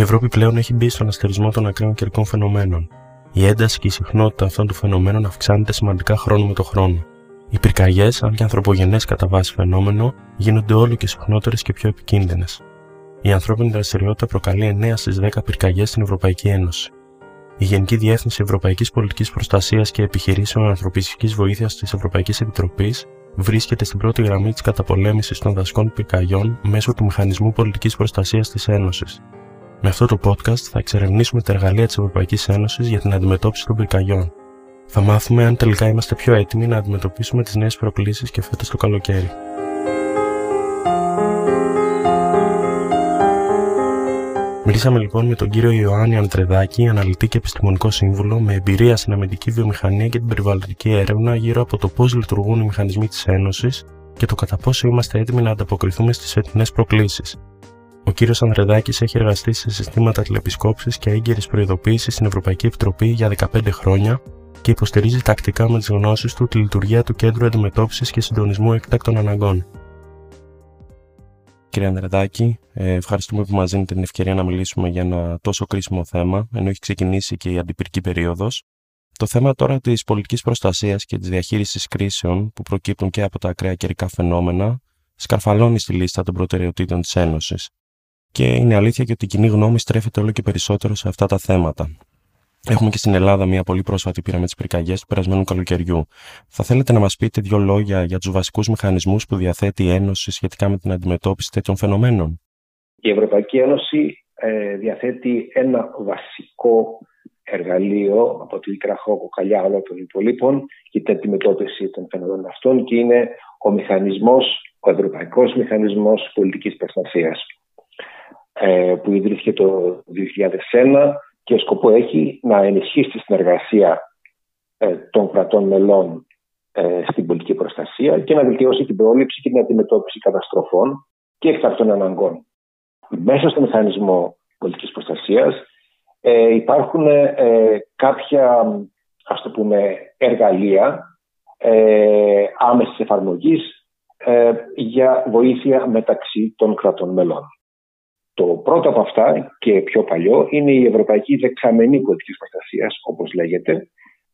Η Ευρώπη πλέον έχει μπει στον αστερισμό των ακραίων καιρικών φαινομένων. Η ένταση και η συχνότητα αυτών των φαινομένων αυξάνεται σημαντικά χρόνο με το χρόνο. Οι πυρκαγιές, αν και ανθρωπογενές κατά βάση φαινόμενο, γίνονται όλο και συχνότερες και πιο επικίνδυνες. Η ανθρώπινη δραστηριότητα προκαλεί 9 στις 10 πυρκαγιές στην Ευρωπαϊκή Ένωση. Η Γενική Διεύθυνση Ευρωπαϊκής Πολιτικής Προστασίας και Επιχειρήσεων Ανθρωπιστικής Βοήθειας της Ευρωπαϊκής Επιτροπής βρίσκεται στην πρώτη γραμμή της καταπολέμησης των δασικών πυρκαγιών μέσω του Μηχανισμού Πολιτικής Προστασίας της Ένωσης. Με αυτό το podcast θα εξερευνήσουμε τα εργαλεία της Ευρωπαϊκής Ένωσης για την αντιμετώπιση των πυρκαγιών. Θα μάθουμε αν τελικά είμαστε πιο έτοιμοι να αντιμετωπίσουμε τις νέες προκλήσεις και φέτος το καλοκαίρι. Μιλήσαμε λοιπόν με τον κύριο Ιωάννη Αντρεδάκη, αναλυτή και επιστημονικό σύμβουλο με εμπειρία στην αμυντική βιομηχανία και την περιβαλλοντική έρευνα γύρω από το πώς λειτουργούν οι μηχανισμοί της Ένωσης και το κατά πόσο είμαστε έτοιμοι να ανταποκριθούμε στις φετινέ προκλήσεις. Ο κύριος Ανδρεδάκης έχει εργαστεί σε συστήματα τηλεπισκόψης και έγκαιρης προειδοποίησης στην Ευρωπαϊκή Επιτροπή για 15 χρόνια και υποστηρίζει τακτικά με τις γνώσεις του τη λειτουργία του Κέντρου Αντιμετώπισης και Συντονισμού Εκτάκτων Αναγκών. Κύριε Ανδρεδάκη, ε, ευχαριστούμε που μας δίνετε την ευκαιρία να μιλήσουμε για ένα τόσο κρίσιμο θέμα, ενώ έχει ξεκινήσει και η αντιπυρική περίοδος. Το θέμα τώρα της πολιτικής προστασίας και της διαχείρισης κρίσεων που προκύπτουν και από τα ακραία καιρικά φαινόμενα σκαρφαλώνει στη λίστα των προτεραιοτήτων της Ένωσης. Και είναι αλήθεια και ότι η κοινή γνώμη στρέφεται όλο και περισσότερο σε αυτά τα θέματα. Έχουμε και στην Ελλάδα μια πολύ πρόσφατη πείρα με τι πυρκαγιέ του περασμένου καλοκαιριού. Θα θέλετε να μας πείτε δύο λόγια για τους βασικούς μηχανισμούς που διαθέτει η Ένωση σχετικά με την αντιμετώπιση τέτοιων φαινομένων; Η Ευρωπαϊκή Ένωση ε, διαθέτει ένα βασικό εργαλείο από τη κραχό κοκαλιά όλων των υπολείπων για την αντιμετώπιση των φαινομένων αυτών και είναι ο μηχανισμός, ο Ευρωπαϊκός Μηχανισμός Πολιτικής Προστασίας ε, που ιδρύθηκε το 2001 και σκοπό έχει να ενισχύσει τη συνεργασία ε, των κρατών μελών ε, στην πολιτική προστασία και να βελτιώσει την πρόληψη και την αντιμετώπιση καταστροφών και εκτακτών αναγκών. Μέσα στο μηχανισμό πολιτικής προστασίας ε, υπάρχουν κάποια ας το πούμε, εργαλεία ε, άμεσης εφαρμογής για βοήθεια μεταξύ των κρατών μελών. Το πρώτο από αυτά και πιο παλιό είναι η Ευρωπαϊκή Δεξαμενή Πολιτικής Προστασίας, όπως λέγεται,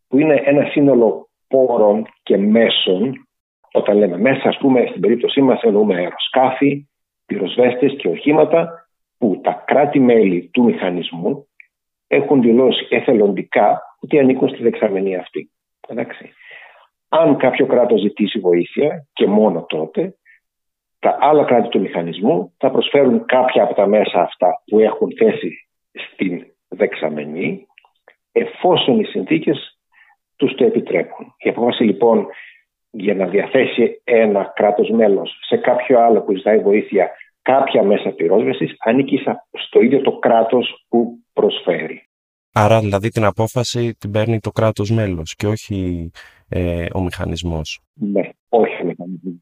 που είναι ένα σύνολο πόρων και μέσων. Όταν λέμε μέσα, ας πούμε, στην περίπτωσή μας εννοούμε αεροσκάφη, πυροσβέστες και οχήματα που τα κράτη-μέλη του μηχανισμού έχουν δηλώσει εθελοντικά ότι ανήκουν στη δεξαμενή αυτή. Εντάξει. Αν κάποιο κράτος ζητήσει βοήθεια και μόνο τότε τα άλλα κράτη του μηχανισμού θα προσφέρουν κάποια από τα μέσα αυτά που έχουν θέσει στην δεξαμενή εφόσον οι συνθήκες τους το επιτρέπουν. Η απόφαση λοιπόν για να διαθέσει ένα κράτος μέλος σε κάποιο άλλο που ζητάει βοήθεια κάποια μέσα πυρόσβεσης ανήκει στο ίδιο το κράτος που προσφέρει. Άρα δηλαδή την απόφαση την παίρνει το κράτος μέλος και όχι ε, ο μηχανισμός. Ναι, όχι ο μηχανισμός.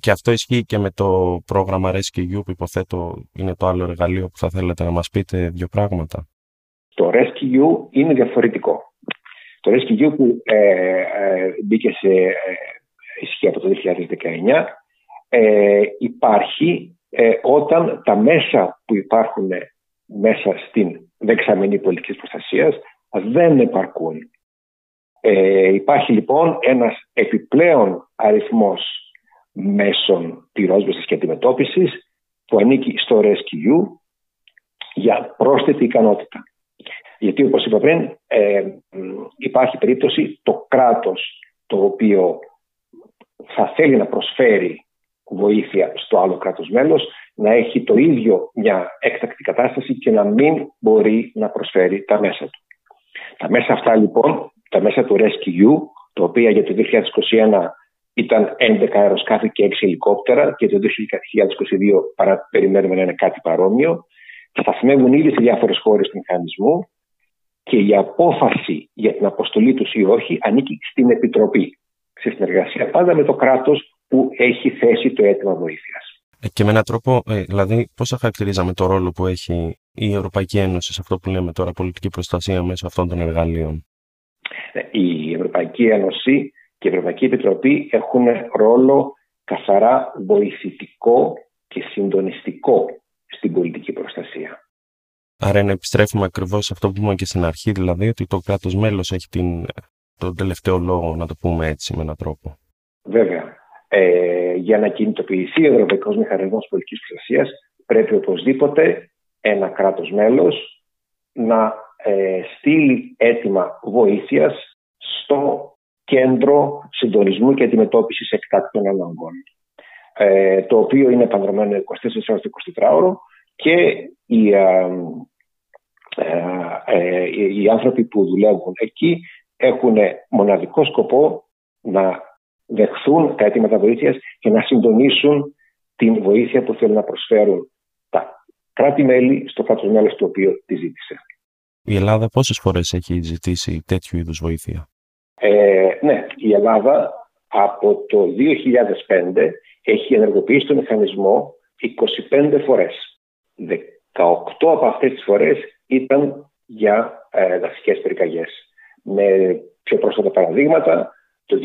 Και αυτό ισχύει και με το πρόγραμμα Rescue που υποθέτω είναι το άλλο εργαλείο που θα θέλετε να μας πείτε δύο πράγματα. Το Rescue είναι διαφορετικό. Το Rescue που ε, ε, μπήκε σε ε, ισχύ από το 2019 ε, υπάρχει ε, όταν τα μέσα που υπάρχουν μέσα στην δεξαμενή πολιτικής προστασίας δεν επαρκούν. υπάρχει λοιπόν ένας επιπλέον αριθμός μέσων πυρόσβεσης και αντιμετώπισης που ανήκει στο Rescue για πρόσθετη ικανότητα. Γιατί όπως είπα πριν ε, υπάρχει περίπτωση το κράτος το οποίο θα θέλει να προσφέρει βοήθεια στο άλλο κράτος μέλος να έχει το ίδιο μια έκτακτη κατάσταση και να μην μπορεί να προσφέρει τα μέσα του. Τα μέσα αυτά λοιπόν, τα μέσα του Rescue, τα οποία για το 2021 ήταν 11 αεροσκάφη και 6 ελικόπτερα και το 2022 παρά περιμένουμε να είναι κάτι παρόμοιο. Σταθμεύουν ήδη σε διάφορες χώρες του μηχανισμού και η απόφαση για την αποστολή τους ή όχι ανήκει στην Επιτροπή. Σε συνεργασία πάντα με το κράτος που έχει θέσει το αίτημα βοήθειας. Ε, και με έναν τρόπο, ε, δηλαδή, πώς θα χαρακτηρίζαμε το ρόλο που έχει η Ευρωπαϊκή Ένωση σε αυτό που λέμε τώρα πολιτική προστασία μέσω αυτών των εργαλείων; Ε, η Ευρωπαϊκή Ένωση και η Ευρωπαϊκή Επιτροπή έχουν ρόλο καθαρά βοηθητικό και συντονιστικό στην πολιτική προστασία. Άρα να επιστρέφουμε ακριβώς σε αυτό που είπαμε και στην αρχή, δηλαδή ότι το κράτος μέλος έχει την, τον τελευταίο λόγο, να το πούμε έτσι με έναν τρόπο. Βέβαια. Ε, για να κινητοποιηθεί ο Ευρωπαϊκός Μηχανισμός Πολιτικής Προστασίας, πρέπει οπωσδήποτε ένα κράτος μέλος να ε, στείλει αίτημα βοήθειας στο κέντρο συντονισμού και αντιμετώπισης εκτάκτων αναγκών. Ε, το οποίο είναι παντρεμένο 24 ώρες 24 ώρο και οι, ε, ε, οι άνθρωποι που δουλεύουν εκεί έχουν μοναδικό σκοπό να δεχθούν τα αιτήματα βοήθειας και να συντονίσουν την βοήθεια που θέλουν να προσφέρουν τα κράτη-μέλη στο κράτο μέλο το οποίο τη ζήτησε. Η Ελλάδα πόσες φορές έχει ζητήσει τέτοιου είδους βοήθεια, ε, Ναι, η Ελλάδα από το 2005 έχει ενεργοποιήσει τον μηχανισμό 25 φορές. 18 από αυτές τις φορές ήταν για ε, δασικές πυρκαγιές. Με πιο πρόσφατα παραδείγματα, το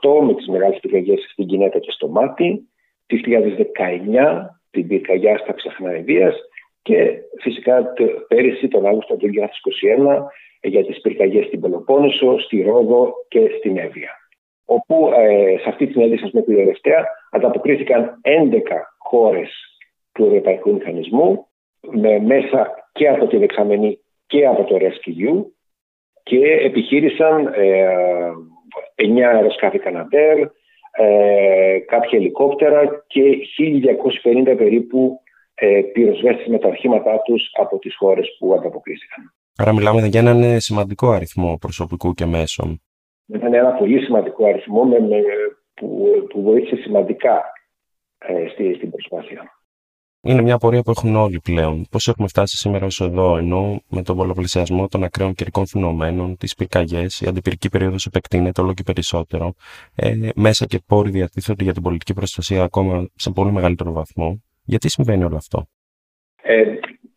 2018 με τις μεγάλες πυρκαγιές στην Κινέτα και στο Μάτι, το 2019 την πυρκαγιά στα Ψαχναεδίας και φυσικά πέρυσι τον Αύγουστο του 2021 για τις πυρκαγιές στην Πελοπόννησο, στη Ρόδο και στην Εύβοια. Όπου ε, σε αυτή την ένδειξη με την τελευταία ανταποκρίθηκαν 11 χώρες του Ευρωπαϊκού Μηχανισμού με μέσα και από τη δεξαμενή και από το Rescue και επιχείρησαν ε, 9 αεροσκάφη Καναντέρ, ε, κάποια ελικόπτερα και 1250 περίπου ε, πυροσβέστες με τα αρχήματά τους από τις χώρες που ανταποκρίστηκαν. Άρα μιλάμε για έναν σημαντικό αριθμό προσωπικού και μέσων. Ήταν ένα πολύ σημαντικό αριθμό με, με, που, που βοήθησε σημαντικά ε, στη, στην προσπάθεια. Είναι μια πορεία που έχουν όλοι πλέον. Πώς έχουμε φτάσει σήμερα ως εδώ, ενώ με τον πολλαπλασιασμό των ακραίων καιρικών φαινομένων, τις πυρκαγιές, η αντιπυρική περίοδος επεκτείνεται όλο και περισσότερο. Ε, μέσα και πόροι διατίθενται για την πολιτική προστασία ακόμα σε πολύ μεγαλύτερο βαθμό. Γιατί συμβαίνει όλο αυτό; Ε,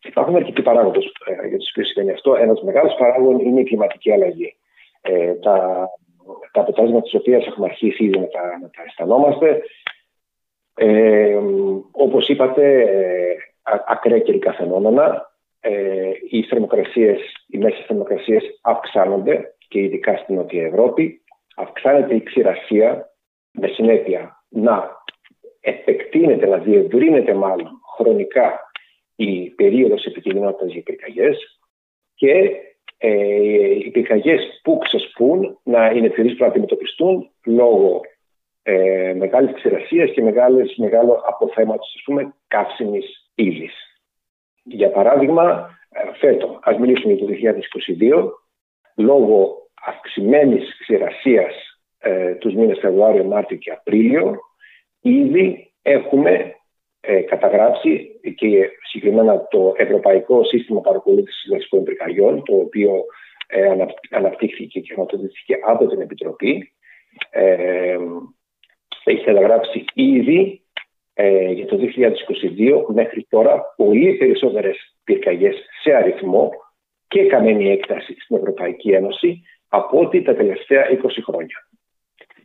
υπάρχουν αρκετοί παράγοντες ε, για τους οποίους συμβαίνει αυτό. Ένας μεγάλος παράγον είναι η κλιματική αλλαγή. Ε, τα, τα αποτέλεσματα της οποίας έχουμε αρχίσει ήδη να τα, να τα αισθανόμαστε ε, όπως είπατε, ε, ακραία καιρικά φαινόμενα. Ε, οι θερμοκρασίες, οι μέσες θερμοκρασίες αυξάνονται και ειδικά στην Νότια Ευρώπη. Αυξάνεται η ξηρασία με συνέπεια να επεκτείνεται, να διευρύνεται μάλλον χρονικά η περίοδος επικίνδυνοτητας για πυρκαγιές και ε, οι πυρκαγιές που ξεσπούν να είναι πιο δύσκολο να αντιμετωπιστούν λόγω ε, μεγάλης ξηρασίας και μεγάλες, μεγάλο αποθέματος, ας πούμε, καύσιμης ύλης. Για παράδειγμα, ε, φέτο, ας μιλήσουμε για το 2022, λόγω αυξημένης ξηρασίας ε, τους μήνες Φεβρουάριο, Μάρτιο και Απρίλιο, ήδη έχουμε ε, καταγράψει και συγκεκριμένα το Ευρωπαϊκό Σύστημα Παρακολούθησης Δασικών Πυρκαγιών, το οποίο ε, αναπτύχθηκε και χρηματοδοτήθηκε από την Επιτροπή, ε, έχει καταγράψει ήδη ε, για το 2022 μέχρι τώρα πολύ περισσότερες πυρκαγιές σε αριθμό και καμένη έκταση στην Ευρωπαϊκή Ένωση από ό,τι τα τελευταία 20 χρόνια.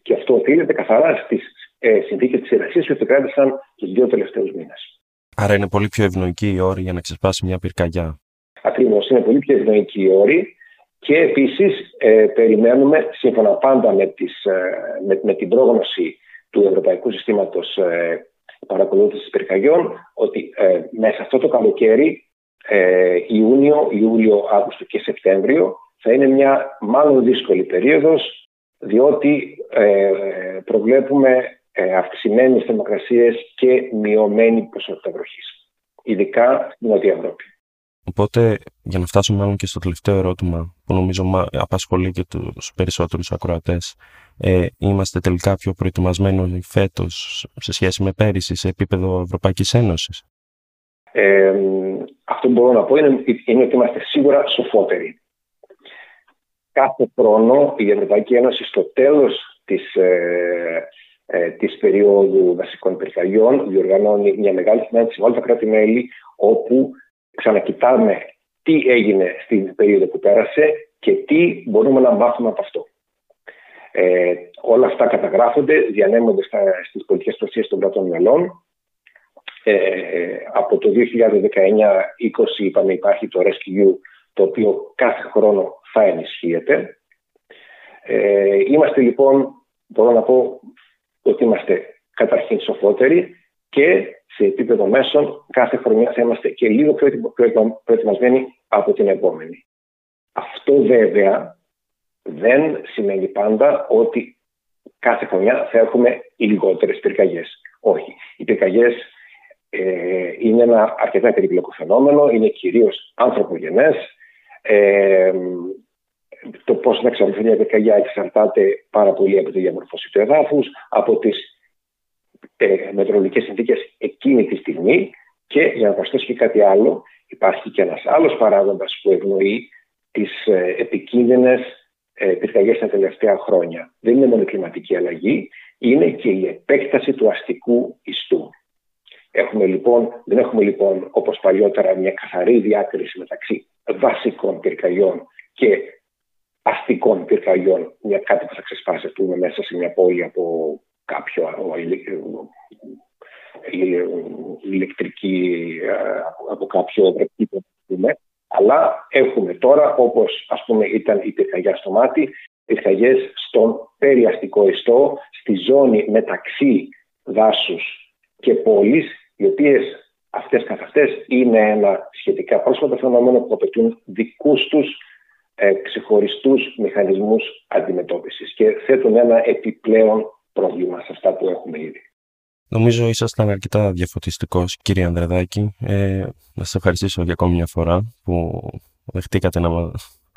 Και αυτό οφείλεται καθαρά στις ε, συνθήκες της εργασία που επικράτησαν τους δύο τελευταίους μήνες. Άρα είναι πολύ πιο ευνοϊκή η όρη για να ξεσπάσει μια πυρκαγιά. Ακριβώς, είναι πολύ πιο ευνοϊκή η όρη. Και επίσης ε, περιμένουμε, σύμφωνα πάντα με, τις, ε, με, με την πρόγνωση του Ευρωπαϊκού Συστήματος ε, Παρακολούθησης Πυρκαγιών ότι ε, μέσα αυτό το καλοκαίρι, ε, Ιούνιο, Ιούλιο, Αύγουστο και Σεπτέμβριο θα είναι μια μάλλον δύσκολη περίοδος διότι ε, προβλέπουμε ε, αυξημένες θερμοκρασίες και μειωμένη ποσότητα βροχής, ειδικά στην Νότια Ευρώπη. Οπότε, για να φτάσουμε μάλλον και στο τελευταίο ερώτημα που νομίζω απασχολεί και τους περισσότερους ακροατές, ε, είμαστε τελικά πιο προετοιμασμένοι φέτος σε σχέση με πέρυσι σε επίπεδο Ευρωπαϊκής Ένωσης; Ε, αυτό που μπορώ να πω είναι, είναι ότι είμαστε σίγουρα σοφότεροι. Κάθε χρόνο η Ευρωπαϊκή Ένωση στο τέλος της, ε, ε, της περίοδου δασικών πυρκαγιών διοργανώνει μια μεγάλη συνάντηση με όλα τα κράτη-μέλη όπου ξανακοιτάμε τι έγινε στην περίοδο που πέρασε και τι μπορούμε να μάθουμε από αυτό. Ε, όλα αυτά καταγράφονται, διανέμονται στις πολιτικές προστασίες των κρατών μελών Ε, από το 2019-20 είπαμε υπάρχει το Rescue το οποίο κάθε χρόνο θα ενισχύεται. Ε, είμαστε λοιπόν, μπορώ να πω ότι είμαστε καταρχήν σοφότεροι και σε επίπεδο μέσων κάθε χρονιά θα είμαστε και λίγο πιο προετοιμασμένοι από την επόμενη. Αυτό βέβαια δεν σημαίνει πάντα ότι κάθε χρονιά θα έχουμε λιγότερες πυρκαγιές. Όχι. Οι πυρκαγιές ε, είναι ένα αρκετά περίπλοκο φαινόμενο, είναι κυρίως ανθρωπογενές. Ε, το πώς να εξαρτηθεί μια πυρκαγιά εξαρτάται πάρα πολύ από τη διαμορφώση του εδάφους, από τις ε, μετρολογικές συνθήκες εκείνη τη στιγμή και για να προσθέσω και κάτι άλλο, υπάρχει και ένας άλλος παράγοντας που ευνοεί τις ε, επικίνδυνες ε, πυρκαγιές τα τελευταία χρόνια. Δεν είναι μόνο η κλιματική αλλαγή, είναι και η επέκταση του αστικού ιστού. Έχουμε λοιπόν, δεν έχουμε λοιπόν όπως παλιότερα μια καθαρή διάκριση μεταξύ βασικών πυρκαγιών και αστικών πυρκαγιών, μια κάτι που θα ξεσπάσει μέσα σε μια πόλη από κάποιο ηλεκτρική, από κάποιο πούμε. Αλλά έχουμε τώρα, όπως ας πούμε ήταν η πυρκαγιά στο μάτι, πυρκαγιές στον περιαστικό ιστό, στη ζώνη μεταξύ δάσους και πόλης, οι οποίες αυτές καθ' αυτές είναι ένα σχετικά πρόσφατο φαινόμενο που απαιτούν δικούς τους ε, ξεχωριστούς μηχανισμούς αντιμετώπισης και θέτουν ένα επιπλέον πρόβλημα σε αυτά που έχουμε ήδη. Νομίζω ήσασταν αρκετά διαφωτιστικός, κύριε Ανδρεδάκη. Ε, να σας ευχαριστήσω για ακόμη μια φορά που δεχτήκατε να,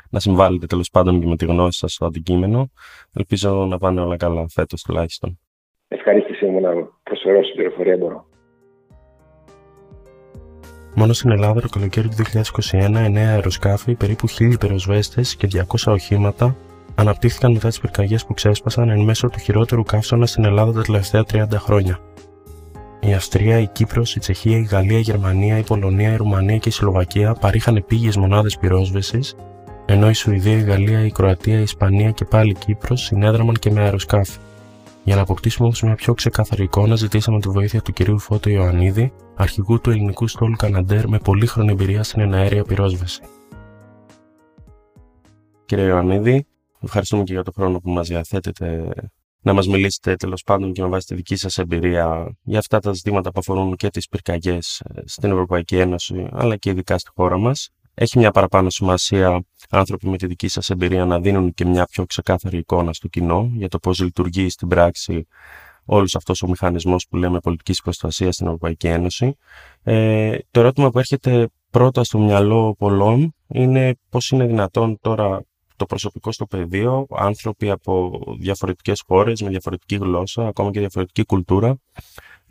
να συμβάλλετε τέλος πάντων και με τη γνώση σας στο αντικείμενο. Ελπίζω να πάνε όλα καλά φέτος τουλάχιστον. Ευχαρίστησή μου να προσφέρω στην πληροφορία μπορώ. Μόνο στην Ελλάδα το καλοκαίρι του 2021, 9 αεροσκάφη, περίπου 1000 πυροσβέστες και 200 οχήματα αναπτύχθηκαν μετά τις πυρκαγιές που ξέσπασαν εν μέσω του χειρότερου καύσωνα στην Ελλάδα τα τελευταία 30 χρόνια. Η Αυστρία, η Κύπρος, η Τσεχία, η Γαλλία, η Γερμανία, η Πολωνία, η Ρουμανία και η Σλοβακία παρήχαν επίγειε μονάδες πυρόσβεσης, ενώ η Σουηδία, η Γαλλία, η Κροατία, η Ισπανία και πάλι η Κύπρος συνέδραμαν και με αεροσκάφη. Για να αποκτήσουμε όμως μια πιο ξεκάθαρη εικόνα, ζητήσαμε τη βοήθεια του κυρίου Φώτο Ιωαννίδη, αρχηγού του ελληνικού στόλου Καναντέρ με πολύχρονη εμπειρία στην εναέρια πυρόσβεση. Κύριε Ιωαννίδη, Ευχαριστούμε και για τον χρόνο που μας διαθέτετε να μας μιλήσετε τέλος πάντων και με βάση τη δική σας εμπειρία για αυτά τα ζητήματα που αφορούν και τις πυρκαγιές ε, στην Ευρωπαϊκή Ένωση αλλά και ειδικά στη χώρα μας. Έχει μια παραπάνω σημασία άνθρωποι με τη δική σας εμπειρία να δίνουν και μια πιο ξεκάθαρη εικόνα στο κοινό για το πώς λειτουργεί στην πράξη όλος αυτός ο μηχανισμός που λέμε πολιτικής προστασία στην Ευρωπαϊκή Ένωση. Ε, το ερώτημα που έρχεται πρώτα στο μυαλό πολλών είναι πώς είναι δυνατόν τώρα το προσωπικό στο πεδίο, άνθρωποι από διαφορετικές χώρες, με διαφορετική γλώσσα, ακόμα και διαφορετική κουλτούρα,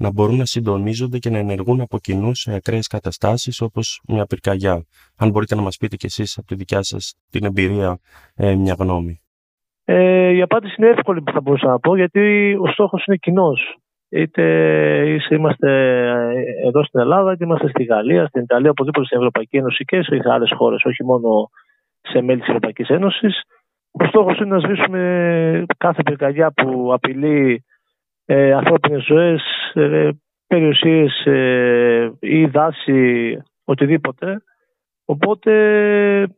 να μπορούν να συντονίζονται και να ενεργούν από κοινού σε ακραίες καταστάσεις όπως μια πυρκαγιά. Αν μπορείτε να μας πείτε κι εσείς από τη δικιά σας την εμπειρία ε, μια γνώμη. Ε, η απάντηση είναι εύκολη που θα μπορούσα να πω γιατί ο στόχος είναι κοινός. Είτε είμαστε εδώ στην Ελλάδα, είτε είμαστε στη Γαλλία, στην Ιταλία, οπουδήποτε στην Ευρωπαϊκή Ένωση και σε άλλες χώρες, όχι μόνο σε μέλη της Ευρωπαϊκής Ένωσης. Ο στόχος είναι να σβήσουμε κάθε πυρκαγιά που απειλεί ε, ανθρώπινες ζωές, ε, περιουσίες ε, ή δάση, οτιδήποτε. Οπότε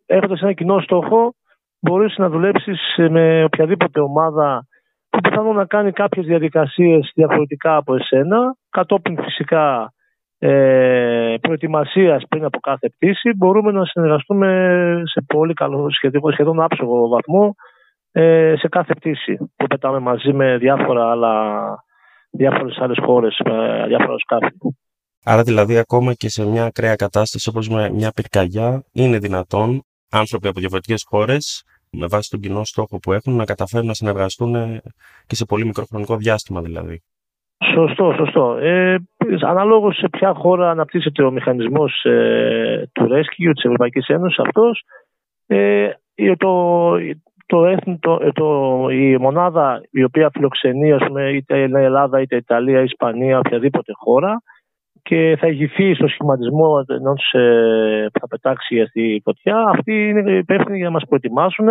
έχοντας ένα κοινό στόχο μπορείς να δουλέψεις με οποιαδήποτε ομάδα που πιθανόν να κάνει κάποιες διαδικασίες διαφορετικά από εσένα, κατόπιν φυσικά ε, προετοιμασίας πριν από κάθε πτήση μπορούμε να συνεργαστούμε σε πολύ καλό, σχεδόν, σχεδόν άψογο βαθμό ε, σε κάθε πτήση που πετάμε μαζί με διάφορα άλλα, διάφορες άλλες χώρες, με διάφορα σκάφη. Άρα δηλαδή ακόμα και σε μια ακραία κατάσταση όπως με μια πυρκαγιά είναι δυνατόν άνθρωποι από διαφορετικές χώρες με βάση τον κοινό στόχο που έχουν να καταφέρουν να συνεργαστούν και σε πολύ μικρό χρονικό διάστημα δηλαδή. Σωστό, σωστό. Ε, αναλόγως σε ποια χώρα αναπτύσσεται ο μηχανισμός ε, του Rescue της Ευρωπαϊκής Ένωσης αυτός, ε, το, το, το, το, η μονάδα η οποία φιλοξενεί ας πούμε, είτε η Ελλάδα, είτε η Ιταλία, η Ισπανία, οποιαδήποτε χώρα και θα ηγηθεί στο σχηματισμό ενός ε, που θα πετάξει αυτή η φωτιά, αυτοί είναι υπεύθυνοι για να μας προετοιμάσουν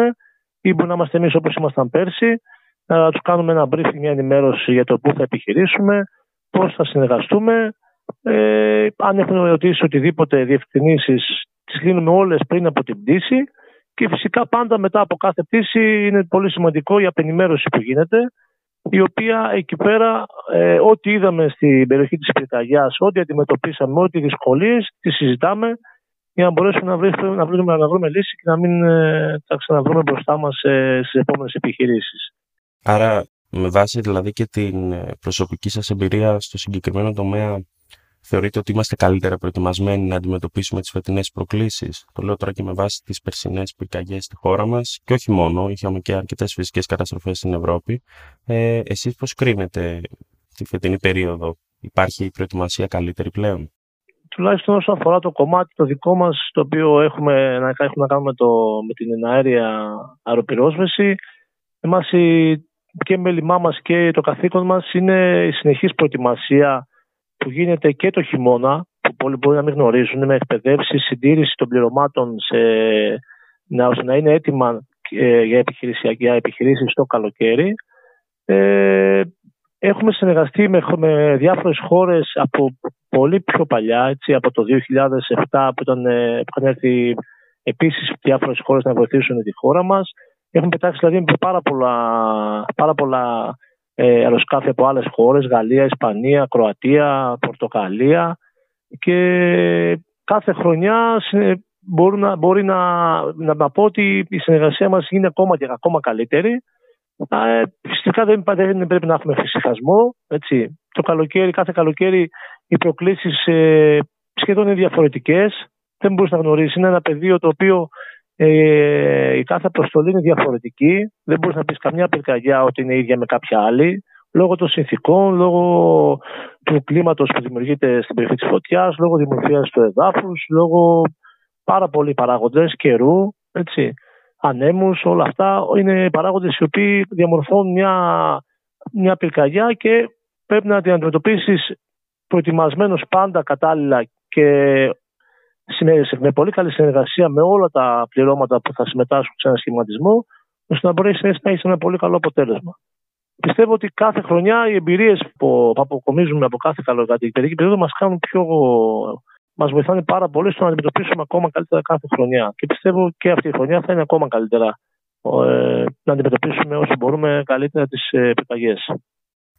ή μπορεί να είμαστε εμείς όπως ήμασταν πέρσι να τους κάνουμε ένα briefing, μια ενημέρωση για το πού θα επιχειρήσουμε, πώς θα συνεργαστούμε Ε, αν έχουν ερωτήσει οτιδήποτε διευκρινήσει, τις λύνουμε όλες πριν από την πτήση. Και φυσικά πάντα μετά από κάθε πτήση είναι πολύ σημαντικό η απενημέρωση που γίνεται, η οποία εκεί πέρα ε, ό,τι είδαμε στην περιοχή της πυρκαγιάς, ό,τι αντιμετωπίσαμε, ό,τι δυσκολίες, τις συζητάμε για να μπορέσουμε να βρούμε, να βρούμε, να βρούμε λύση και να μην ε, τα ξαναβρούμε μπροστά μας ε, στις επόμενες επιχειρήσεις. Άρα με βάση δηλαδή και την ε, προσωπική σας εμπειρία στο συγκεκριμένο τομέα θεωρείτε ότι είμαστε καλύτερα προετοιμασμένοι να αντιμετωπίσουμε τις φετινές προκλήσεις; Το λέω τώρα και με βάση τις περσινές πυρκαγιές στη χώρα μας και όχι μόνο, είχαμε και αρκετές φυσικές καταστροφές στην Ευρώπη. Ε, εσείς πώς κρίνετε τη φετινή περίοδο, υπάρχει η προετοιμασία καλύτερη πλέον; Τουλάχιστον όσον αφορά το κομμάτι το δικό μας, το οποίο έχουμε να, έχουμε να κάνουμε το, με την αέρια αεροπυρόσβεση, εμάς η, και μέλημά μας και το καθήκον μας είναι η συνεχής προετοιμασία που γίνεται και το χειμώνα, που πολλοί μπορεί να μην γνωρίζουν, με εκπαιδεύσει, συντήρηση των πληρωμάτων σε, να, ώστε να είναι έτοιμα ε, για, για επιχειρήσεις το καλοκαίρι. Ε, έχουμε συνεργαστεί με, με διάφορες χώρες από πολύ πιο παλιά, έτσι, από το 2007 που, ήταν, ε, που είχαν έρθει επίσης διάφορες χώρες να βοηθήσουν τη χώρα μας. Έχουμε πετάξει δηλαδή πάρα πολλά, πάρα πολλά ε, αεροσκάφη από άλλες χώρες, Γαλλία, Ισπανία, Κροατία, Πορτοκαλία και κάθε χρονιά μπορεί να, μπορεί να, να, να πω ότι η συνεργασία μας είναι ακόμα και ακόμα καλύτερη. Ε, φυσικά δεν, δεν πρέπει να έχουμε φυσικασμό. Έτσι. Το καλοκαίρι, κάθε καλοκαίρι οι προκλήσεις ε, σχεδόν είναι διαφορετικές. Δεν μπορείς να γνωρίσεις. Είναι ένα πεδίο το οποίο ε, η κάθε αποστολή είναι διαφορετική. Δεν μπορείς να πεις καμιά πυρκαγιά ότι είναι ίδια με κάποια άλλη. Λόγω των συνθήκων, λόγω του κλίματος που δημιουργείται στην περιοχή της φωτιάς, λόγω δημορφία του εδάφους, λόγω πάρα πολλοί παράγοντες καιρού, έτσι, ανέμους, όλα αυτά είναι παράγοντες οι οποίοι διαμορφώνουν μια, μια πυρκαγιά και πρέπει να την αντιμετωπίσεις προετοιμασμένος πάντα κατάλληλα και με πολύ καλή συνεργασία με όλα τα πληρώματα που θα συμμετάσχουν σε ένα σχηματισμό, ώστε να μπορέσει να έχεις ένα πολύ καλό αποτέλεσμα. Πιστεύω ότι κάθε χρονιά οι εμπειρίες που αποκομίζουμε από κάθε καλοκαιρινή περίοδο μας κάνουν πιο. Μας βοηθάνε πάρα πολύ στο να αντιμετωπίσουμε ακόμα καλύτερα κάθε χρονιά. Και πιστεύω και αυτή η χρονιά θα είναι ακόμα καλύτερα ε, να αντιμετωπίσουμε όσο μπορούμε καλύτερα τις ε, επιταγέ.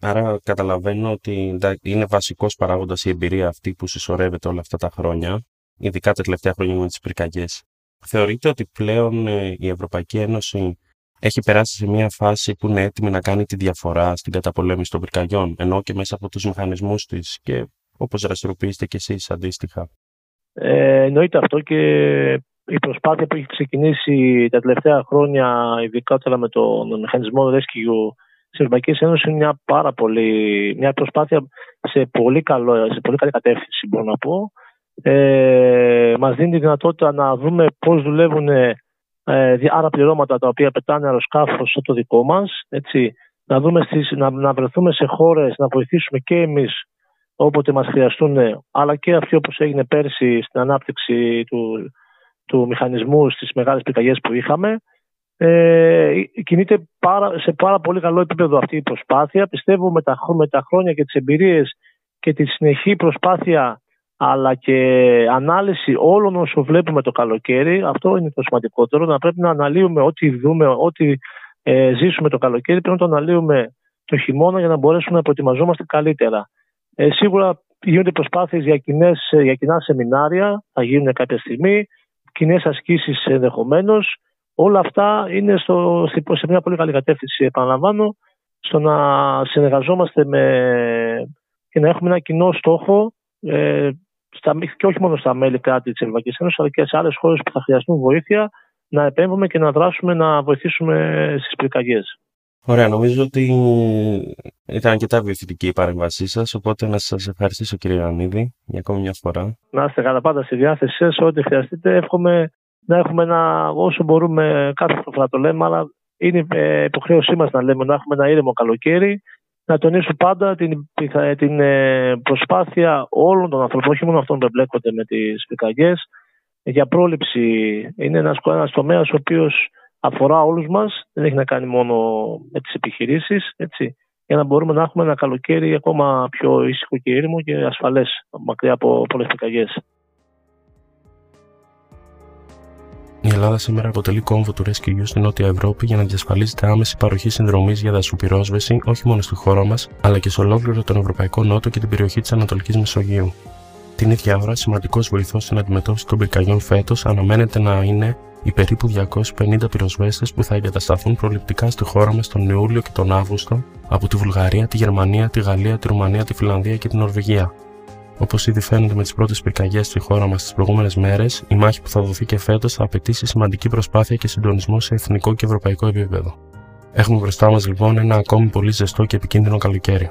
Άρα καταλαβαίνω ότι είναι βασικός παράγοντας η εμπειρία αυτή που συσσωρεύεται όλα αυτά τα χρόνια ειδικά τα τελευταία χρόνια με τις πυρκαγιές. Θεωρείτε ότι πλέον ε, η Ευρωπαϊκή Ένωση έχει περάσει σε μια φάση που είναι έτοιμη να κάνει τη διαφορά στην καταπολέμηση των πυρκαγιών, ενώ και μέσα από τους μηχανισμούς της και όπως δραστηριοποιήσετε κι εσείς αντίστοιχα; Ε, εννοείται αυτό και η προσπάθεια που έχει ξεκινήσει τα τελευταία χρόνια, ειδικά τώρα με τον μηχανισμό Rescue της Ευρωπαϊκής Ένωσης, είναι μια πάρα πολύ, μια προσπάθεια σε πολύ, καλό, σε πολύ καλή κατεύθυνση, μπορώ να πω ε, μας δίνει τη δυνατότητα να δούμε πώς δουλεύουν ε, άλλα πληρώματα τα οποία πετάνε αεροσκάφος σαν το δικό μας, έτσι, να, δούμε στις, να, να βρεθούμε σε χώρες να βοηθήσουμε και εμείς όποτε μας χρειαστούν, αλλά και αυτοί όπως έγινε πέρσι στην ανάπτυξη του, του μηχανισμού στις μεγάλες πυρκαγιές που είχαμε. Ε, κινείται πάρα, σε πάρα πολύ καλό επίπεδο αυτή η προσπάθεια. Πιστεύω με τα, με τα χρόνια και τις εμπειρίες και τη συνεχή προσπάθεια αλλά και ανάλυση όλων όσων βλέπουμε το καλοκαίρι, αυτό είναι το σημαντικότερο, να πρέπει να αναλύουμε ό,τι δούμε, ό,τι ε, ζήσουμε το καλοκαίρι, πρέπει να το αναλύουμε το χειμώνα για να μπορέσουμε να προετοιμαζόμαστε καλύτερα. Ε, σίγουρα γίνονται προσπάθειες για, κοινές, για κοινά σεμινάρια, θα γίνουν κάποια στιγμή, κοινές ασκήσεις ενδεχομένως. Όλα αυτά είναι στο, σε μια πολύ καλή κατεύθυνση, επαναλαμβάνω, στο να συνεργαζόμαστε με, και να έχουμε ένα κοινό στόχο ε, στα, και όχι μόνο στα μέλη κράτη της Ευρωπαϊκής Ένωσης, αλλά και σε άλλες χώρες που θα χρειαστούν βοήθεια, να επέμβουμε και να δράσουμε να βοηθήσουμε στις πυρκαγιές. Ωραία, νομίζω ότι ήταν αρκετά βοηθητική η παρέμβασή σας. Οπότε να σας ευχαριστήσω, κύριε Ιωαννίδη, για ακόμη μια φορά. Να είστε καλά πάντα στη διάθεσή σας, ό,τι χρειαστείτε. Εύχομαι να έχουμε ένα, όσο μπορούμε, κάθε φορά το λέμε, αλλά είναι υποχρέωσή μας να λέμε να έχουμε ένα ήρεμο καλοκαίρι να τονίσω πάντα την, την ε, προσπάθεια όλων των ανθρώπων, όχι μόνο αυτών που εμπλέκονται με τις πυρκαγιέ, για πρόληψη. Είναι ένας ένας τομέας ο οποίος αφορά όλους μας, δεν έχει να κάνει μόνο με τις επιχειρήσεις. για να μπορούμε να έχουμε ένα καλοκαίρι ακόμα πιο ήσυχο και ήρεμο και ασφαλές, μακριά από πολλές πυρκαγιέ. Η Ελλάδα σήμερα αποτελεί κόμβο του ρεσκυλιού στην Νότια Ευρώπη για να διασφαλίζεται άμεση παροχή συνδρομής για δασοπυρόσβεση όχι μόνο στη χώρα μας, αλλά και σε ολόκληρο τον Ευρωπαϊκό Νότο και την περιοχή της Ανατολικής Μεσογείου. Την ίδια ώρα, σημαντικός βοηθός στην αντιμετώπιση των πυρκαγιών φέτος αναμένεται να είναι οι περίπου 250 πυροσβέστες που θα εγκατασταθούν προληπτικά στη χώρα μας τον Ιούλιο και τον Αύγουστο από τη Βουλγαρία, τη Γερμανία, τη Γαλλία, τη Ρουμανία, τη Φιλανδία και την Νορβηγία. Όπως ήδη φαίνεται με τις πρώτες πυρκαγιές στη χώρα μας τις προηγούμενες μέρες, η μάχη που θα δοθεί και φέτος θα απαιτήσει σημαντική προσπάθεια και συντονισμό σε εθνικό και ευρωπαϊκό επίπεδο. Έχουμε μπροστά μας λοιπόν ένα ακόμη πολύ ζεστό και επικίνδυνο καλοκαίρι.